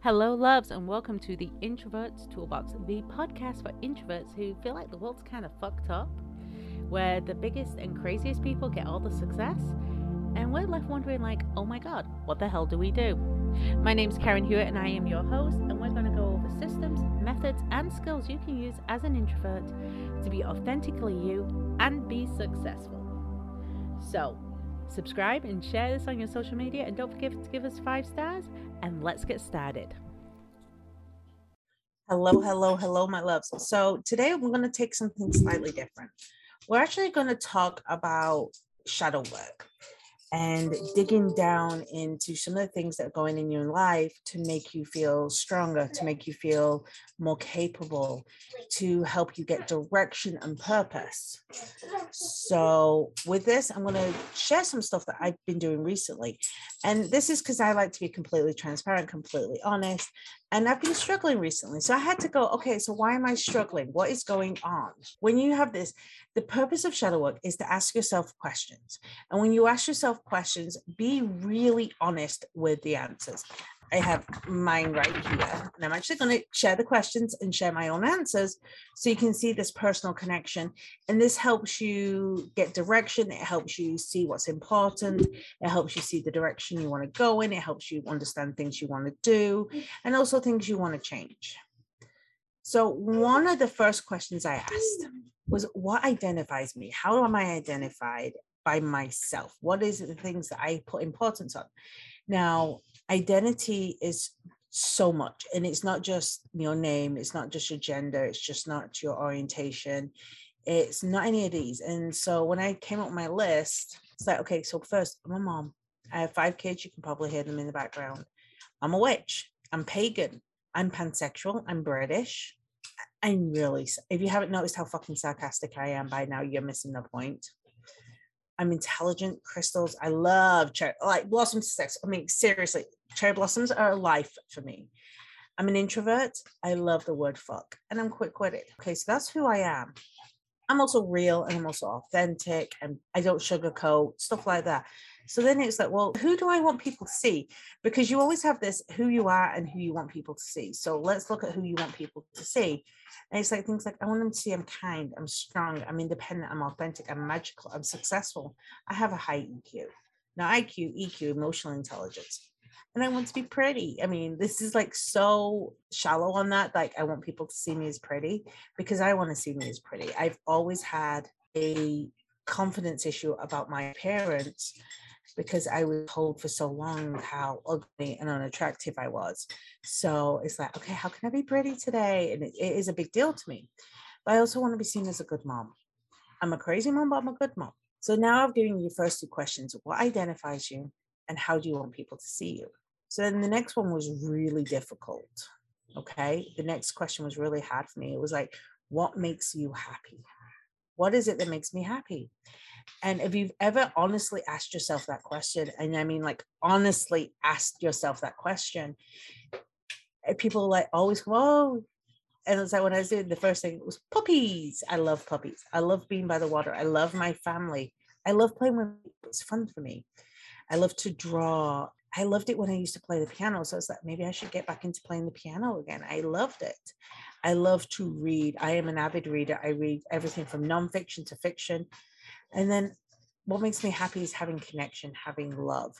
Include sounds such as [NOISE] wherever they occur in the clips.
Hello, loves, and welcome to the Introverts Toolbox, the podcast for introverts who feel like the world's kind of fucked up, where the biggest and craziest people get all the success, and we're left wondering, like, oh my god, what the hell do we do? My name's Karen Hewitt, and I am your host, and we're going to go over systems, methods, and skills you can use as an introvert to be authentically you and be successful. So, subscribe and share this on your social media, and don't forget to give us five stars and let's get started. Hello, hello, hello, my loves. So today we're going to take something slightly different. We're actually going to talk about shadow work and digging down into some of the things that are going in your life to make you feel stronger, to make you feel more capable, to help you get direction and purpose. So, with this, I'm going to share some stuff that I've been doing recently. And this is because I like to be completely transparent, completely honest. And I've been struggling recently. So, I had to go, okay, so why am I struggling? What is going on? When you have this, the purpose of shadow work is to ask yourself questions. And when you ask yourself questions, be really honest with the answers. I have mine right here. And I'm actually going to share the questions and share my own answers so you can see this personal connection. And this helps you get direction. It helps you see what's important. It helps you see the direction you want to go in. It helps you understand things you want to do and also things you want to change. So, one of the first questions I asked was what identifies me? How am I identified by myself? What is the things that I put importance on? Now, identity is so much and it's not just your name it's not just your gender it's just not your orientation it's not any of these and so when i came up with my list it's like okay so first i'm a mom i have five kids you can probably hear them in the background i'm a witch i'm pagan i'm pansexual i'm british i'm really if you haven't noticed how fucking sarcastic i am by now you're missing the point I'm intelligent crystals. I love cherry, like blossoms to sex. I mean, seriously, cherry blossoms are a life for me. I'm an introvert. I love the word fuck and I'm quick witted. Okay, so that's who I am. I'm also real and I'm also authentic and I don't sugarcoat, stuff like that. So then it's like, well, who do I want people to see? Because you always have this who you are and who you want people to see. So let's look at who you want people to see. And it's like things like, I want them to see I'm kind, I'm strong, I'm independent, I'm authentic, I'm magical, I'm successful. I have a high EQ. Now, IQ, EQ, emotional intelligence. And I want to be pretty. I mean, this is like so shallow on that. Like, I want people to see me as pretty because I want to see me as pretty. I've always had a confidence issue about my appearance because I was told for so long how ugly and unattractive I was. So it's like, okay, how can I be pretty today? And it, it is a big deal to me. But I also want to be seen as a good mom. I'm a crazy mom, but I'm a good mom. So now I've given you first two questions what identifies you and how do you want people to see you? So then the next one was really difficult. Okay. The next question was really hard for me. It was like, what makes you happy? What is it that makes me happy? And if you've ever honestly asked yourself that question, and I mean like honestly asked yourself that question, eh, people like always go, oh, and it's like when I was doing the first thing, it was puppies. I love puppies. I love being by the water. I love my family. I love playing with it's fun for me. I love to draw. I loved it when I used to play the piano. So I was like maybe I should get back into playing the piano again. I loved it. I love to read. I am an avid reader. I read everything from nonfiction to fiction. And then what makes me happy is having connection, having love.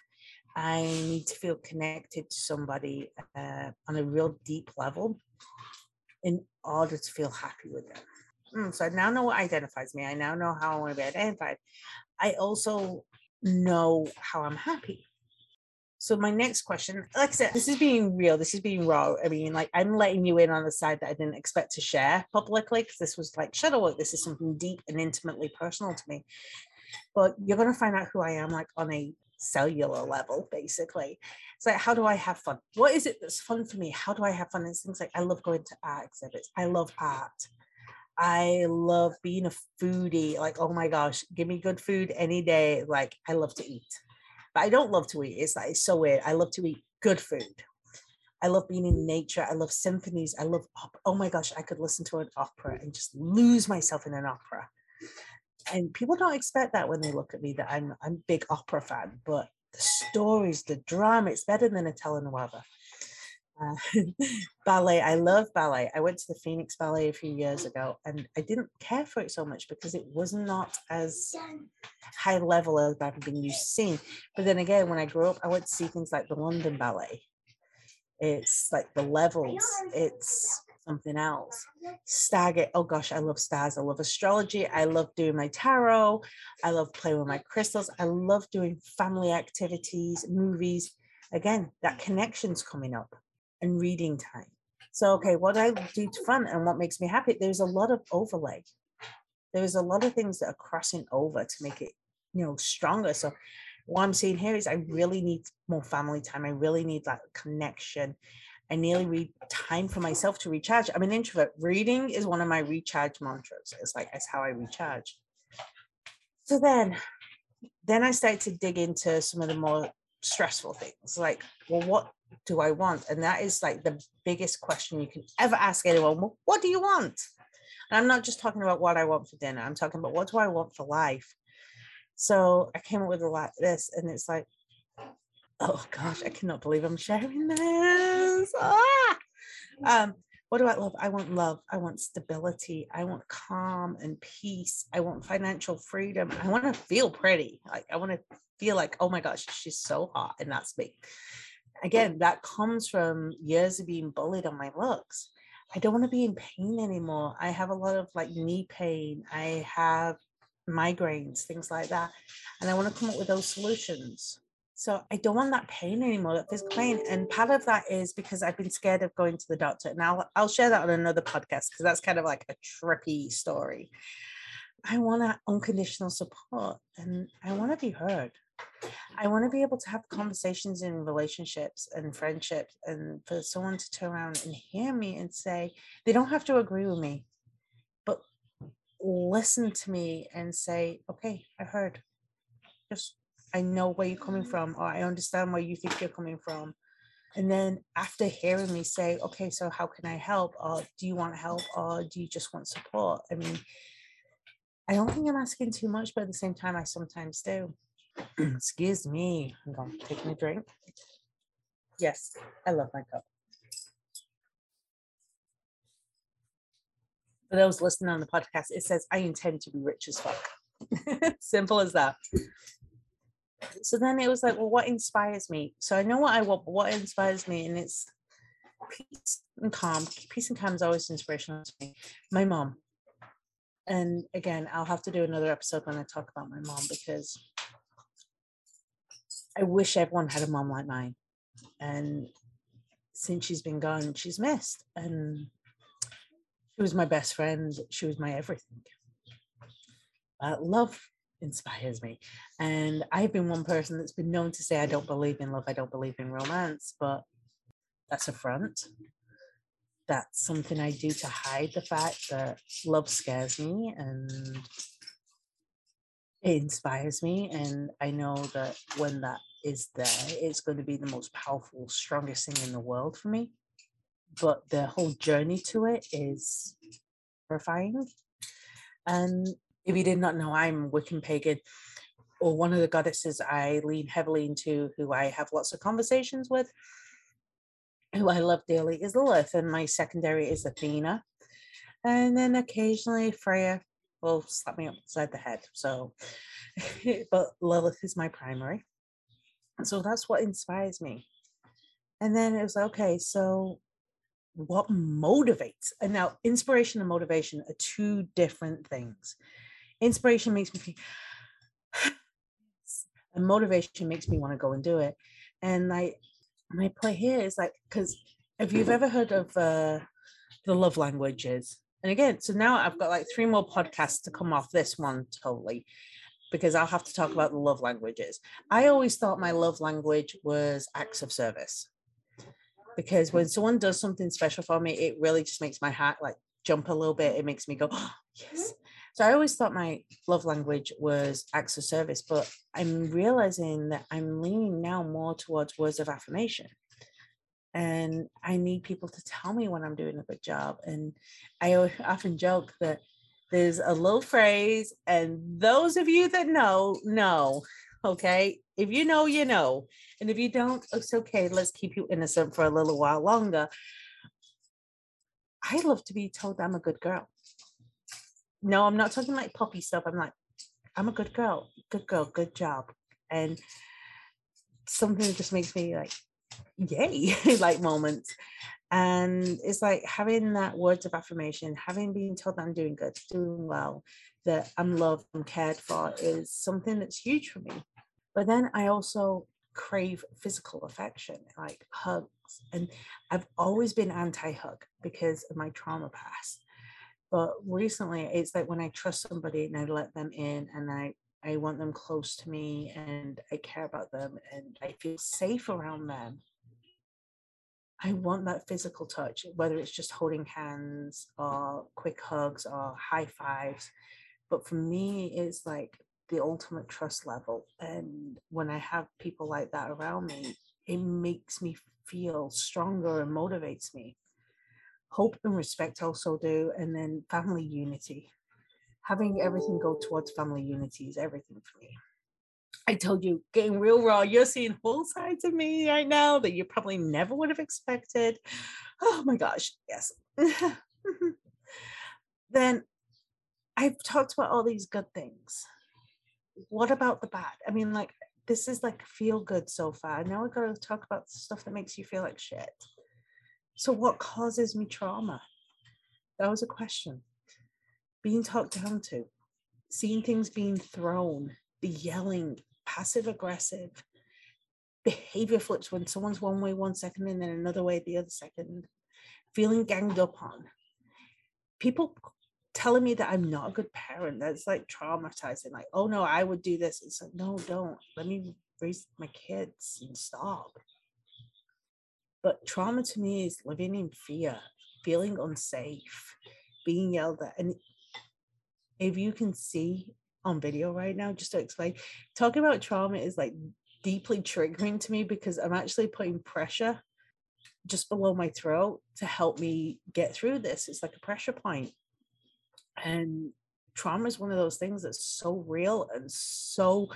I need to feel connected to somebody uh, on a real deep level in order to feel happy with them. Mm, so I now know what identifies me. I now know how I want to be identified. I also know how I'm happy. So my next question, like I said, this is being real. This is being raw. I mean, like I'm letting you in on the side that I didn't expect to share publicly because this was like shadow work. This is something deep and intimately personal to me. But you're going to find out who I am, like on a cellular level, basically. It's like, how do I have fun? What is it that's fun for me? How do I have fun? It's things like I love going to art exhibits. I love art. I love being a foodie. Like, oh my gosh, give me good food any day. Like, I love to eat but I don't love to eat. It's like it's so weird. I love to eat good food. I love being in nature. I love symphonies. I love. Oh my gosh, I could listen to an opera and just lose myself in an opera. And people don't expect that when they look at me that I'm I'm big opera fan, but the stories, the drama, it's better than a telenovela. Uh, [LAUGHS] ballet, I love ballet. I went to the Phoenix Ballet a few years ago and I didn't care for it so much because it was not as high level as I've been used to seeing. But then again, when I grew up, I went to see things like the London Ballet. It's like the levels, it's something else. Stargate, oh gosh, I love stars. I love astrology. I love doing my tarot. I love playing with my crystals. I love doing family activities, movies. Again, that connection's coming up and reading time. So, okay, what I do to fun and what makes me happy, there's a lot of overlay. There's a lot of things that are crossing over to make it, you know, stronger. So, what I'm saying here is I really need more family time. I really need that connection. I nearly need time for myself to recharge. I'm an introvert. Reading is one of my recharge mantras. It's like it's how I recharge. So then, then I started to dig into some of the more stressful things, like, well, what do I want? And that is like the biggest question you can ever ask anyone. Well, what do you want? And I'm not just talking about what I want for dinner. I'm talking about what do I want for life. So I came up with a lot this, and it's like, oh gosh, I cannot believe I'm sharing this. Ah! Um, what do I love? I want love. I want stability. I want calm and peace. I want financial freedom. I want to feel pretty. Like I want to feel like, oh my gosh, she's so hot, and that's me again, that comes from years of being bullied on my looks. I don't want to be in pain anymore. I have a lot of like knee pain. I have migraines, things like that. And I want to come up with those solutions. So I don't want that pain anymore, that physical pain. And part of that is because I've been scared of going to the doctor. Now I'll share that on another podcast because that's kind of like a trippy story. I want that unconditional support and I want to be heard. I want to be able to have conversations in relationships and friendships and for someone to turn around and hear me and say, they don't have to agree with me, but listen to me and say, okay, I heard. Just, I know where you're coming mm-hmm. from, or I understand where you think you're coming from. And then after hearing me say, okay, so how can I help? Or do you want help? Or do you just want support? I mean, I don't think I'm asking too much, but at the same time, I sometimes do. Excuse me. I'm going to take my drink. Yes, I love my cup. For those listening on the podcast, it says, I intend to be rich as fuck. [LAUGHS] Simple as that. So then it was like, well, what inspires me? So I know what I want, what inspires me? And it's peace and calm. Peace and calm is always inspirational to me. My mom. And again, I'll have to do another episode when I talk about my mom because I wish everyone had a mom like mine. And since she's been gone, she's missed. And she was my best friend. She was my everything. Uh, love inspires me. And I've been one person that's been known to say, I don't believe in love, I don't believe in romance, but that's a front. That's something I do to hide the fact that love scares me and it inspires me. And I know that when that is there, it's going to be the most powerful, strongest thing in the world for me. But the whole journey to it is terrifying. And if you did not know, I'm Wiccan pagan, or one of the goddesses I lean heavily into, who I have lots of conversations with, who I love dearly, is Lilith, and my secondary is Athena. And then occasionally Freya will slap me upside the head. So, [LAUGHS] but Lilith is my primary so that's what inspires me. And then it was like, okay so what motivates and now inspiration and motivation are two different things. Inspiration makes me feel [SIGHS] and motivation makes me want to go and do it. And I my play here is like because if you've ever heard of uh the love languages and again so now i've got like three more podcasts to come off this one totally because I'll have to talk about the love languages. I mm. always thought my love language was acts of service because when someone does something special for me, it really just makes my heart like jump a little bit. It makes me go, oh, mm-hmm. yes. So I always thought my love language was acts of service, but I'm realizing that I'm leaning now more towards words of affirmation. And I need people to tell me when I'm doing a good job. And I often joke that there's a little phrase, and those of you that know, know Okay. If you know, you know. And if you don't, it's okay. Let's keep you innocent for a little while longer. I love to be told I'm a good girl. No, I'm not talking like poppy stuff. I'm like, I'm a good girl, good girl, good job. And something just makes me like, yay, [LAUGHS] like moments. And it's like having that words of affirmation, having been told that I'm doing good, doing well, that I'm loved, I'm cared for is something that's huge for me. But then I also crave physical affection, like hugs. And I've always been anti hug because of my trauma past. But recently, it's like when I trust somebody and I let them in and I I want them close to me and I care about them and I feel safe around them. I want that physical touch, whether it's just holding hands or quick hugs or high fives. But for me, it's like the ultimate trust level. And when I have people like that around me, it makes me feel stronger and motivates me. Hope and respect also do. And then family unity having everything go towards family unity is everything for me. I told you, getting real raw, you're seeing whole sides of me right now that you probably never would have expected. Oh my gosh, yes. [LAUGHS] then I've talked about all these good things. What about the bad? I mean, like, this is like feel good so far. Now we're going to talk about stuff that makes you feel like shit. So, what causes me trauma? That was a question being talked down to, seeing things being thrown, the yelling, passive aggressive, behavior flips when someone's one way one second and then another way the other second, feeling ganged up on. People telling me that I'm not a good parent. That's like traumatizing. Like, oh no, I would do this. It's like, no, don't. Let me raise my kids and stop. But trauma to me is living in fear, feeling unsafe, being yelled at. And if you can see on video right now, just to explain, talking about trauma is like deeply triggering to me because I'm actually putting pressure just below my throat to help me get through this. It's like a pressure point. And trauma is one of those things that's so real and so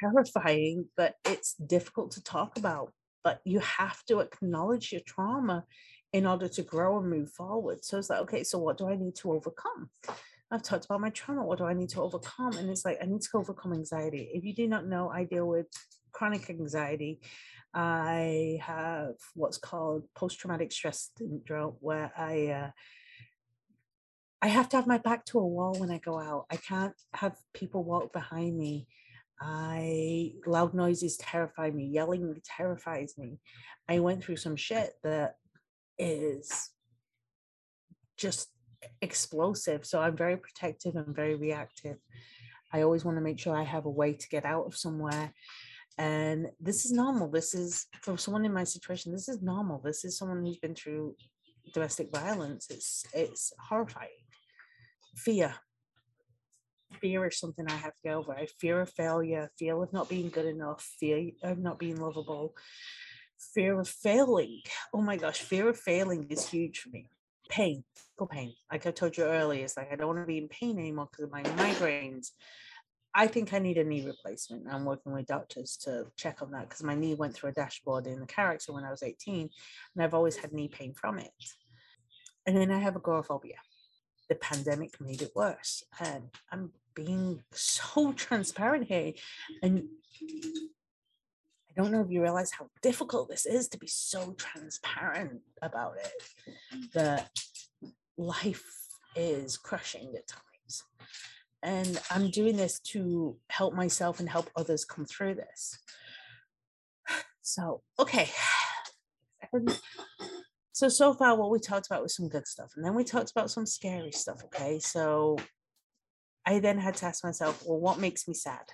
terrifying that it's difficult to talk about. But you have to acknowledge your trauma in order to grow and move forward. So it's like, okay, so what do I need to overcome? I've talked about my trauma. What do I need to overcome? And it's like, I need to overcome anxiety. If you do not know, I deal with chronic anxiety. I have what's called post traumatic stress syndrome, where I, uh, I have to have my back to a wall when I go out. I can't have people walk behind me. I loud noises terrify me. Yelling terrifies me. I went through some shit that is just explosive. So I'm very protective and very reactive. I always want to make sure I have a way to get out of somewhere. And this is normal. This is for someone in my situation, this is normal. This is someone who's been through domestic violence. It's it's horrifying. Fear. Fear is something I have to get over. I fear of failure, fear of not being good enough, fear of not being lovable, fear of failing. Oh my gosh, fear of failing is huge for me. Pain, physical pain. Like I told you earlier, it's like I don't want to be in pain anymore because of my migraines. I think I need a knee replacement. I'm working with doctors to check on that because my knee went through a dashboard in the character when I was 18, and I've always had knee pain from it. And then I have agoraphobia. The pandemic made it worse, and I'm being so [LAUGHS] transparent here. And I don't know if you realize how difficult this is to be so transparent about it. That life is crushing at times. And I'm doing this to help myself and help others come through this. [SIGHS] So, okay. So, so far, what we talked about was some good stuff. And then we talked about some scary stuff. Okay. So, I then had to ask myself, well, what makes me sad?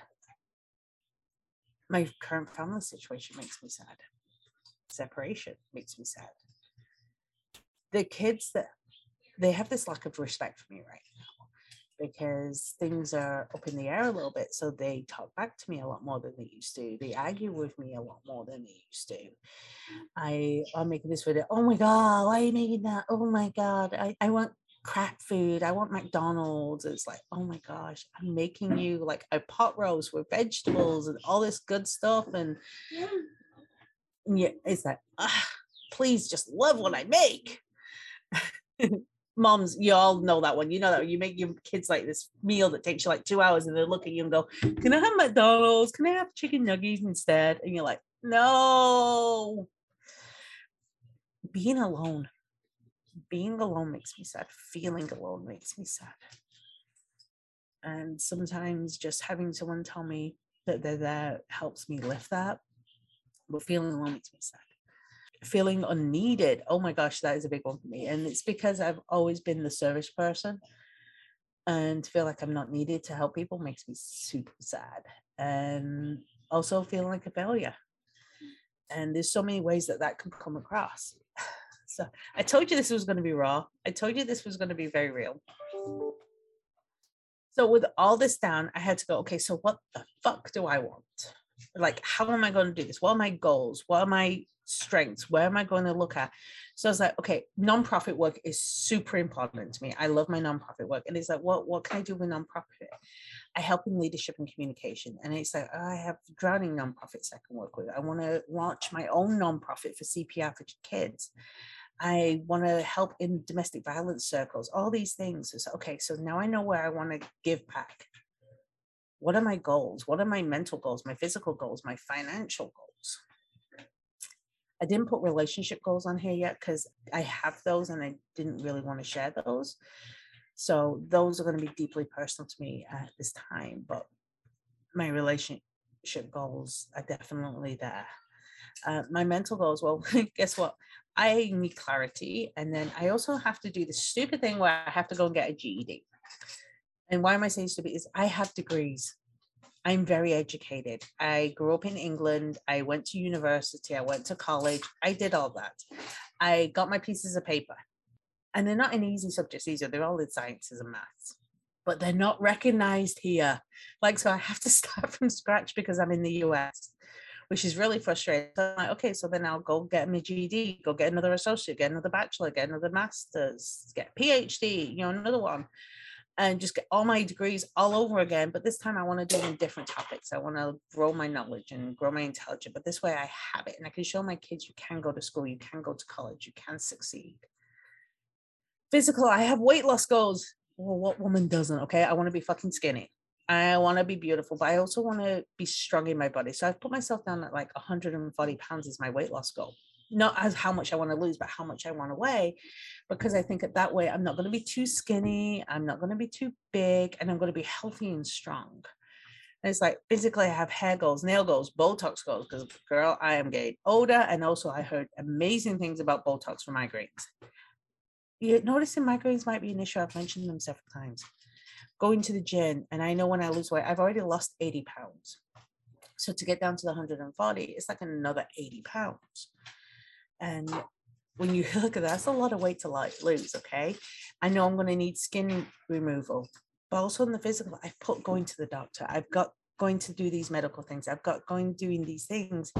My current family situation makes me sad. Separation makes me sad. The kids that they have this lack of respect for me right now because things are up in the air a little bit. So they talk back to me a lot more than they used to. They argue with me a lot more than they used to. I I'm making this video. Oh my God, why are you making that? Oh my God. I, I want crap food. I want McDonald's. It's like, oh my gosh, I'm making you like a pot roast with vegetables and all this good stuff. And yeah, it's like, ah, please just love what I make. [LAUGHS] Moms, you all know that one. You know that you make your kids like this meal that takes you like two hours and they look at you and go, Can I have McDonald's? Can I have chicken nuggets instead? And you're like, No. Being alone being alone makes me sad. Feeling alone makes me sad. And sometimes just having someone tell me that they're there helps me lift that. But feeling alone makes me sad. Feeling unneeded. Oh my gosh, that is a big one for me. And it's because I've always been the service person. And feel like I'm not needed to help people makes me super sad. And also feeling like a failure. And there's so many ways that that can come across. So I told you this was going to be raw. I told you this was going to be very real. So with all this down, I had to go, okay, so what the fuck do I want? Like, how am I going to do this? What are my goals? What are my strengths? Where am I going to look at? So I was like, okay, nonprofit work is super important to me. I love my nonprofit work. And it's like, what, what can I do with nonprofit? I help in leadership and communication. And it's like, I have drowning nonprofits I can work with. I want to launch my own nonprofit for CPR for kids. I want to help in domestic violence circles, all these things. So, okay, so now I know where I want to give back. What are my goals? What are my mental goals, my physical goals, my financial goals? I didn't put relationship goals on here yet because I have those and I didn't really want to share those. So those are going to be deeply personal to me at this time. But my relationship goals are definitely there. Uh, my mental goals, well, [LAUGHS] guess what? I need clarity. And then I also have to do the stupid thing where I have to go and get a GED. And why am I saying stupid? Is I have degrees. I'm very educated. I grew up in England. I went to university. I went to college. I did all that. I got my pieces of paper. And they're not in easy subjects either. They're all in sciences and maths, but they're not recognized here. Like, so I have to [LAUGHS] start from scratch because I'm in the US which is really frustrating. So I'm like, okay, so then I'll go get my GED, go get another associate, get another bachelor, get another master's, get PhD, you know, another one, and just get all my degrees all over again. But this time I want to do in different topics. I want to grow my knowledge and grow my intelligence. But this way I have it and I can show my kids you can go to school, you can go to college, you can succeed. Physical, I have weight loss goals. Well, what woman doesn't? Okay, I want to be fucking skinny. I want to be beautiful, but I also want to be strong in my body. So I've put myself down at like 140 pounds as my weight loss goal. Not as how much I want to lose, but how much I want to weigh, because I think that that way I'm not going to be too skinny, I'm not going to be too big, and I'm going to be healthy and strong. And it's like physically, I have hair goals, nail goals, Botox goals, because girl, I am getting older. And also, I heard amazing things about Botox for migraines. You're noticing migraines might be an issue. I've mentioned them several times going to the gym and I know when I lose weight, I've already lost 80 pounds. So to get down to the 140, it's like another 80 pounds. And when you [LAUGHS] look at that, that's a lot of weight to like lose. Okay. I know I'm going to need skin removal, but also in the physical, I've put going to the doctor. I've got going to do these medical things. I've got going doing these things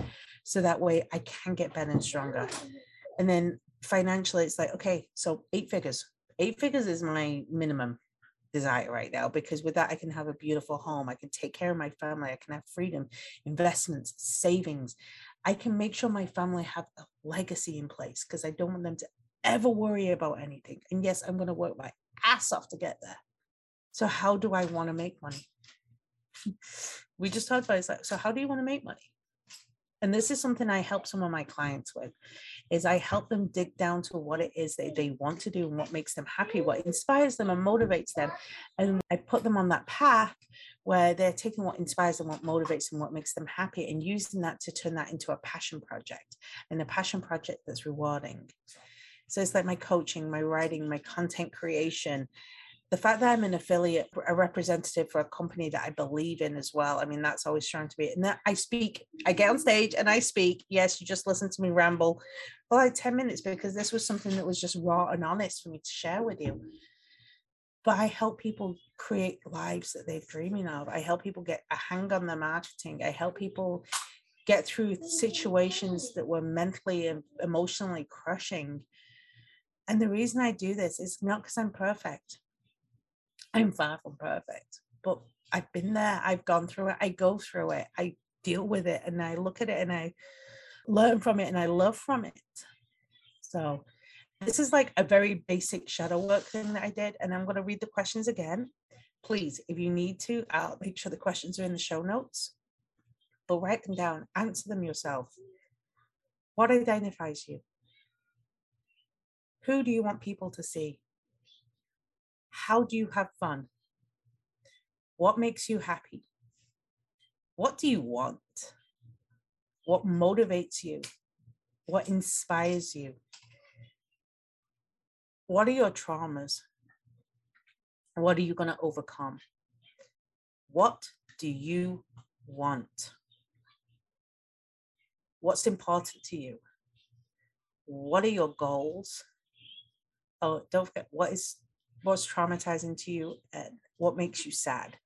so that way I can get better and stronger. And then financially, it's like, okay, so eight figures. Eight figures is my minimum desire right now because with that I can have a beautiful home. I can take care of my family. I can have freedom, investments, savings. I can make sure my family have a legacy in place because I don't want them to ever worry about anything. And yes, I'm going to work my ass off to get there. So how do I want to make money? [LAUGHS] we just talked about it. So how do you want to make money? and this is something I help some of my clients with, is I help them dig down to what it is that they want to do and what makes them happy, what inspires them and motivates them. And I put them on that path where they're taking what inspires them, what motivates them, what makes them happy, and using that to turn that into a passion project and a passion project that's rewarding. So it's like my coaching, my writing, my content creation, the fact that I'm an affiliate, a representative for a company that I believe in as well. I mean, that's always trying to be. And I speak, I get on stage and I speak. Yes, you just listen to me ramble for like 10 minutes because this was something that was just raw and honest for me to share with you. But I help people create lives that they're dreaming of. I help people get a hang on their marketing. I help people get through situations that were mentally and emotionally crushing And the reason I do this is not because I'm perfect. I'm far from perfect, but I've been there. I've gone through it. I go through it. I deal with it and I look at it and I learn from it and I love from it. So this is like a very basic shadow work thing that I did. And I'm going to read the questions again. Please, if you need to, I'll make sure the questions are in the show notes. But write them down, answer them yourself. What identifies you? Who do you want people to see? How do you have fun? What makes you happy? What do you want? What motivates you? What inspires you? What are your traumas? What are you going to overcome? What do you want? What's important to you? What are your goals? Oh, don't forget what is what's traumatizing to you and what makes you sad.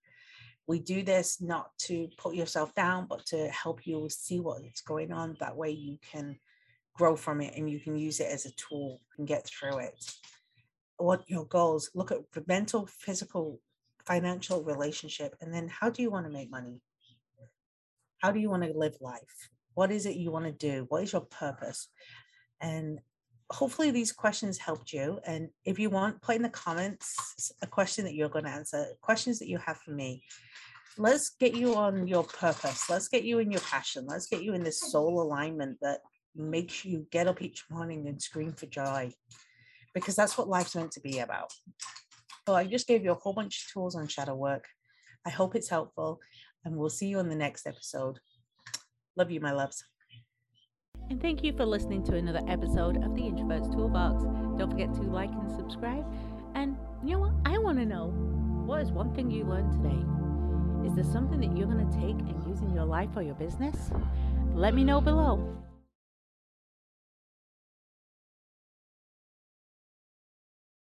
We do this not to put yourself down, but to help you see what's going on. That way you can grow from it and you can use it as a tool and get through it. What your goals, look at the mental, physical, financial relationship, and then how do you want to make money? How do you want to live life? What is it you want to do? What is your purpose? And hopefully these questions helped you. And if you want, put in the comments a question that you're going to answer, questions that you have for me. Let's get you on your purpose. Let's get you in your passion. Let's get you in this soul alignment that makes you get up each morning and scream for joy because that's what life's meant to be about. Well, I just gave you a whole bunch of tools on shadow work. I hope it's helpful, and we'll see you in the next episode. Love you, my loves. And thank you for listening to another episode of the Introverts Toolbox. Don't forget to like and subscribe. And you know what? I want to know what is one thing you learned today? Is there something that you're going to take and use in your life or your business? Let me know below.